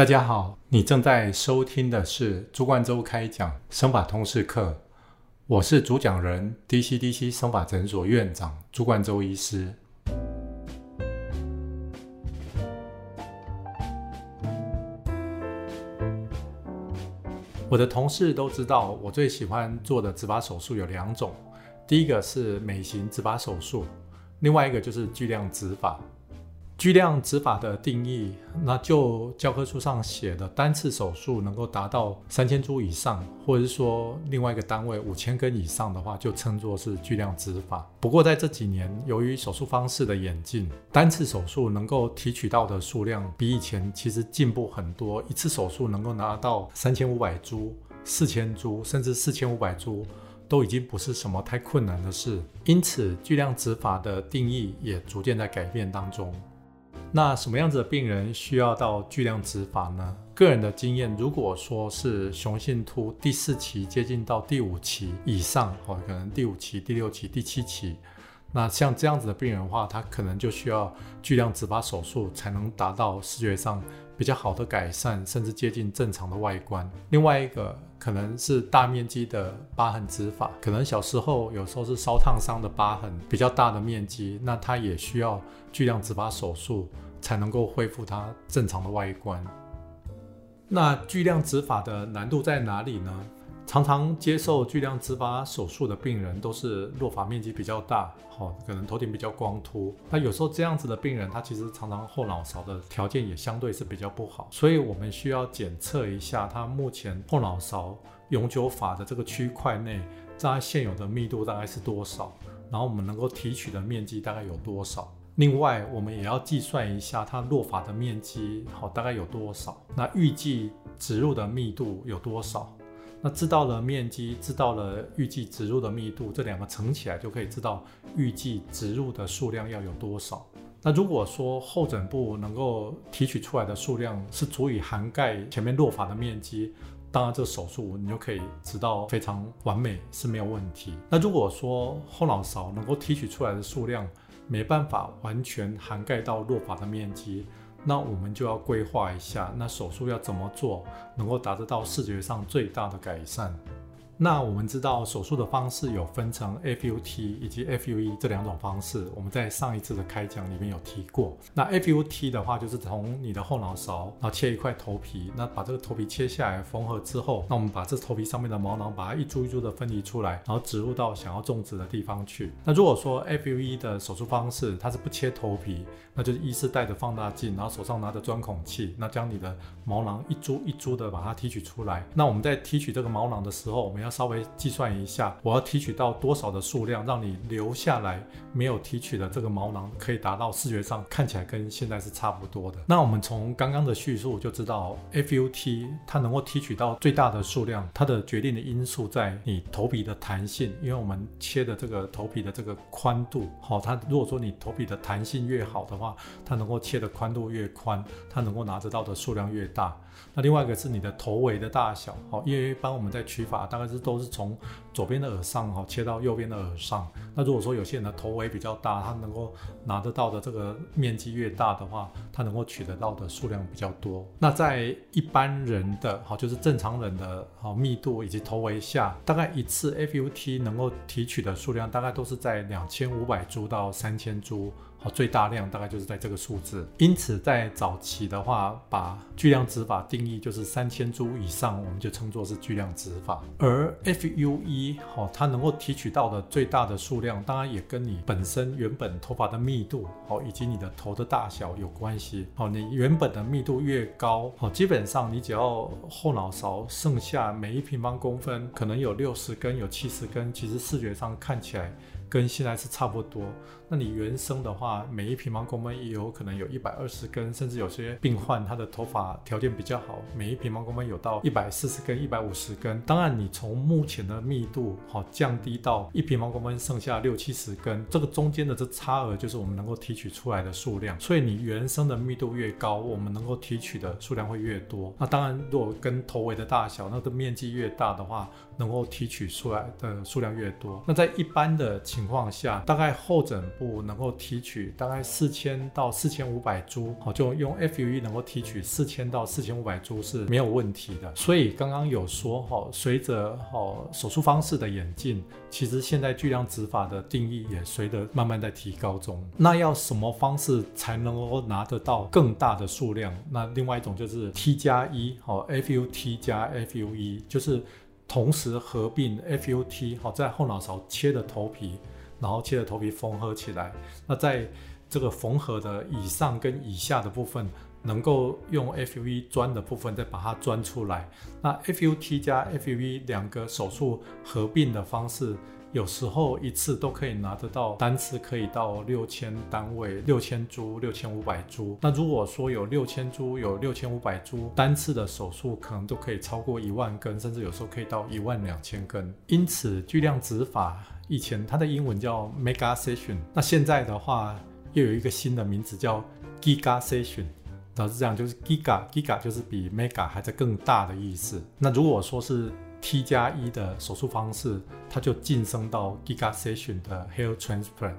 大家好，你正在收听的是朱冠洲开讲生法通识课，我是主讲人 DCDC 生法诊所院长朱冠洲医师。我的同事都知道，我最喜欢做的植发手术有两种，第一个是美型植发手术，另外一个就是巨量植发。巨量植法的定义，那就教科书上写的单次手术能够达到三千株以上，或者是说另外一个单位五千根以上的话，就称作是巨量植法。不过在这几年，由于手术方式的演进，单次手术能够提取到的数量比以前其实进步很多，一次手术能够拿到三千五百株、四千株，甚至四千五百株，都已经不是什么太困难的事。因此，巨量植法的定义也逐渐在改变当中。那什么样子的病人需要到巨量植发呢？个人的经验，如果说是雄性秃第四期接近到第五期以上，哦，可能第五期、第六期、第七期，那像这样子的病人的话，他可能就需要巨量植发手术才能达到视觉上比较好的改善，甚至接近正常的外观。另外一个。可能是大面积的疤痕植法，可能小时候有时候是烧烫伤的疤痕，比较大的面积，那它也需要巨量植发手术才能够恢复它正常的外观。那巨量植发的难度在哪里呢？常常接受巨量植发手术的病人都是落发面积比较大，好，可能头顶比较光秃。那有时候这样子的病人，他其实常常后脑勺的条件也相对是比较不好，所以我们需要检测一下他目前后脑勺永久发的这个区块内，在现有的密度大概是多少，然后我们能够提取的面积大概有多少。另外，我们也要计算一下他落发的面积，好，大概有多少？那预计植入的密度有多少？那知道了面积，知道了预计植入的密度，这两个乘起来就可以知道预计植入的数量要有多少。那如果说后枕部能够提取出来的数量是足以涵盖前面落发的面积，当然这手术你就可以知道非常完美是没有问题。那如果说后脑勺能够提取出来的数量没办法完全涵盖到落发的面积，那我们就要规划一下，那手术要怎么做，能够达得到视觉上最大的改善。那我们知道手术的方式有分成 FUT 以及 FUE 这两种方式，我们在上一次的开讲里面有提过。那 FUT 的话就是从你的后脑勺，然后切一块头皮，那把这个头皮切下来缝合之后，那我们把这头皮上面的毛囊把它一株一株的分离出来，然后植入到想要种植的地方去。那如果说 FUE 的手术方式它是不切头皮，那就是医师带着放大镜，然后手上拿着钻孔器，那将你的毛囊一株一株的把它提取出来。那我们在提取这个毛囊的时候，我们要稍微计算一下，我要提取到多少的数量，让你留下来没有提取的这个毛囊可以达到视觉上看起来跟现在是差不多的。那我们从刚刚的叙述就知道，FUT 它能够提取到最大的数量，它的决定的因素在你头皮的弹性，因为我们切的这个头皮的这个宽度，好，它如果说你头皮的弹性越好的话，它能够切的宽度越宽，它能够拿得到的数量越大。那另外一个是你的头围的大小，好，因为一般我们在取法大概是都是从左边的耳上哈切到右边的耳上。那如果说有些人的头围比较大，他能够拿得到的这个面积越大的话，他能够取得到的数量比较多。那在一般人的好，就是正常人的好密度以及头围下，大概一次 FUT 能够提取的数量大概都是在两千五百株到三千株。好，最大量大概就是在这个数字。因此，在早期的话，把巨量植法定义就是三千株以上，我们就称作是巨量植法。而 FUE 好，它能够提取到的最大的数量，当然也跟你本身原本头发的密度好，以及你的头的大小有关系。好，你原本的密度越高，好，基本上你只要后脑勺剩下每一平方公分可能有六十根、有七十根，其实视觉上看起来。跟现在是差不多。那你原生的话，每一平方公分也有可能有一百二十根，甚至有些病患他的头发条件比较好，每一平方公分有到一百四十根、一百五十根。当然，你从目前的密度好降低到一平方公分剩下六七十根，这个中间的这差额就是我们能够提取出来的数量。所以你原生的密度越高，我们能够提取的数量会越多。那当然，如果跟头围的大小，那个面积越大的话，能够提取出来的数量越多。那在一般的情情况下，大概后枕部能够提取大概四千到四千五百株，好，就用 FUE 能够提取四千到四千五百株是没有问题的。所以刚刚有说哈，随着哈手术方式的演进，其实现在巨量植法的定义也随着慢慢在提高中。那要什么方式才能够拿得到更大的数量？那另外一种就是 T 加一，好，FUT 加 FUE，就是同时合并 FUT，好，在后脑勺切的头皮，然后切的头皮缝合起来。那在这个缝合的以上跟以下的部分，能够用 FUV 钻的部分再把它钻出来。那 FUT 加 FUV 两个手术合并的方式。有时候一次都可以拿得到，单次可以到六千单位，六千株，六千五百株。那如果说有六千株，有六千五百株，单次的手术可能都可以超过一万根，甚至有时候可以到一万两千根。因此，巨量植法以前它的英文叫 Mega Session，那现在的话又有一个新的名字叫 Giga Session。那是这样，就是 Giga，Giga 就是比 Mega 还在更大的意思。那如果说是 T 加一的手术方式，它就晋升到 Giga Session 的 Hair Transplant。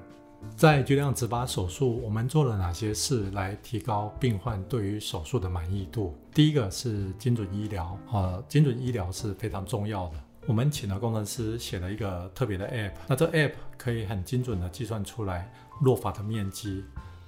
在巨量植发手术，我们做了哪些事来提高病患对于手术的满意度？第一个是精准医疗，呃，精准医疗是非常重要的。我们请了工程师写了一个特别的 App，那这 App 可以很精准的计算出来落发的面积。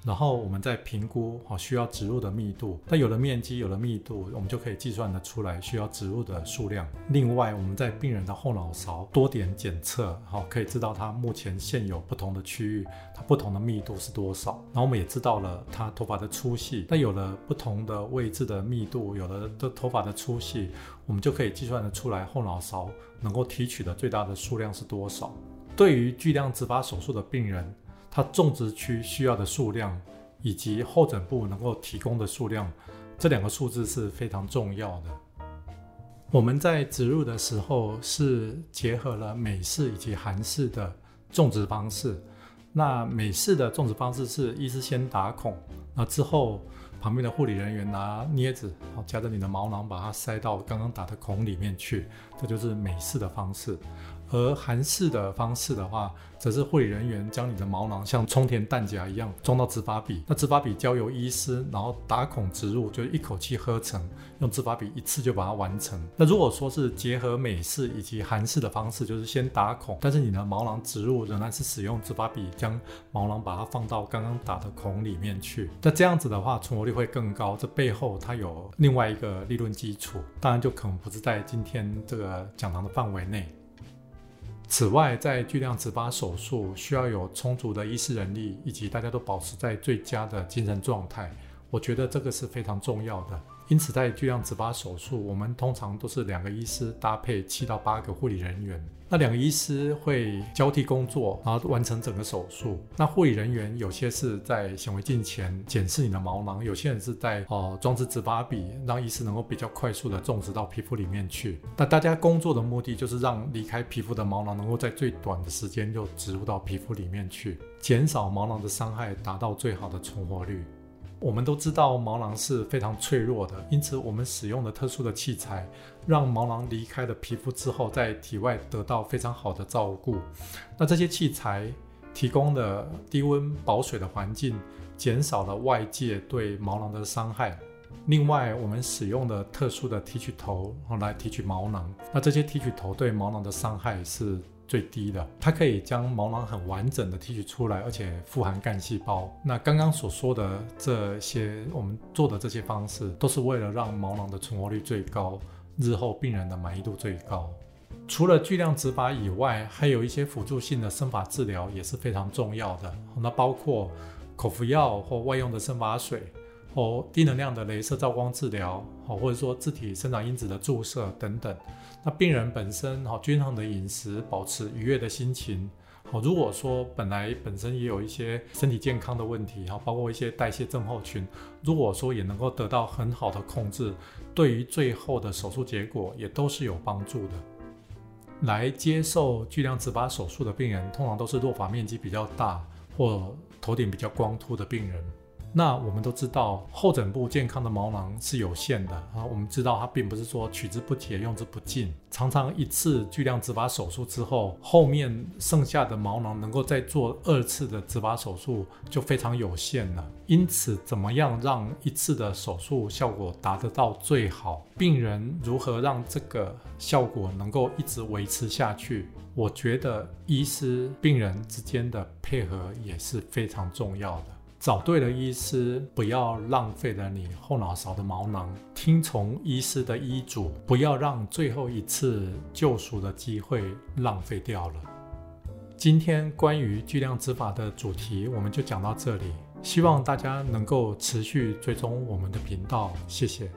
然后我们再评估好需要植入的密度，那有了面积，有了密度，我们就可以计算得出来需要植入的数量。另外，我们在病人的后脑勺多点检测，好可以知道他目前现有不同的区域，它不同的密度是多少。然后我们也知道了他头发的粗细，那有了不同的位置的密度，有了的头发的粗细，我们就可以计算得出来后脑勺能够提取的最大的数量是多少。对于巨量植发手术的病人。它种植区需要的数量，以及后枕部能够提供的数量，这两个数字是非常重要的。我们在植入的时候是结合了美式以及韩式的种植方式。那美式的种植方式是医师先打孔，那之后旁边的护理人员拿镊子，好夹着你的毛囊把它塞到刚刚打的孔里面去，这就是美式的方式。而韩式的方式的话，则是护理人员将你的毛囊像充填弹夹一样装到植发笔，那植发笔交由医师，然后打孔植入，就一口气喝成，用植发笔一次就把它完成。那如果说是结合美式以及韩式的方式，就是先打孔，但是你的毛囊植入仍然是使用植发笔将毛囊把它放到刚刚打的孔里面去。那这样子的话，存活率会更高。这背后它有另外一个理论基础，当然就可能不是在今天这个讲堂的范围内。此外，在巨量植发手术需要有充足的医师人力，以及大家都保持在最佳的精神状态。我觉得这个是非常重要的。因此，在巨量植发手术，我们通常都是两个医师搭配七到八个护理人员。那两个医师会交替工作，然后完成整个手术。那护理人员有些是在显微镜前检视你的毛囊，有些人是在哦装置植发笔，让医师能够比较快速的种植到皮肤里面去。那大家工作的目的就是让离开皮肤的毛囊能够在最短的时间就植入到皮肤里面去，减少毛囊的伤害，达到最好的存活率。我们都知道毛囊是非常脆弱的，因此我们使用的特殊的器材，让毛囊离开了皮肤之后，在体外得到非常好的照顾。那这些器材提供的低温保水的环境，减少了外界对毛囊的伤害。另外，我们使用的特殊的提取头来提取毛囊，那这些提取头对毛囊的伤害是。最低的，它可以将毛囊很完整的提取出来，而且富含干细胞。那刚刚所说的这些，我们做的这些方式，都是为了让毛囊的存活率最高，日后病人的满意度最高。除了巨量植发以外，还有一些辅助性的生发治疗也是非常重要的。那包括口服药或外用的生发水。哦低能量的镭射照光治疗，好，或者说自体生长因子的注射等等。那病人本身好均衡的饮食，保持愉悦的心情，好。如果说本来本身也有一些身体健康的问题，哈，包括一些代谢症候群，如果说也能够得到很好的控制，对于最后的手术结果也都是有帮助的。来接受巨量植发手术的病人，通常都是落发面积比较大或头顶比较光秃的病人。那我们都知道，后枕部健康的毛囊是有限的啊。我们知道它并不是说取之不竭、用之不尽，常常一次巨量植发手术之后，后面剩下的毛囊能够再做二次的植发手术就非常有限了。因此，怎么样让一次的手术效果达得到最好？病人如何让这个效果能够一直维持下去？我觉得医师病人之间的配合也是非常重要的。找对了医师，不要浪费了你后脑勺的毛囊。听从医师的医嘱，不要让最后一次救赎的机会浪费掉了。今天关于巨量执法的主题，我们就讲到这里。希望大家能够持续追踪我们的频道，谢谢。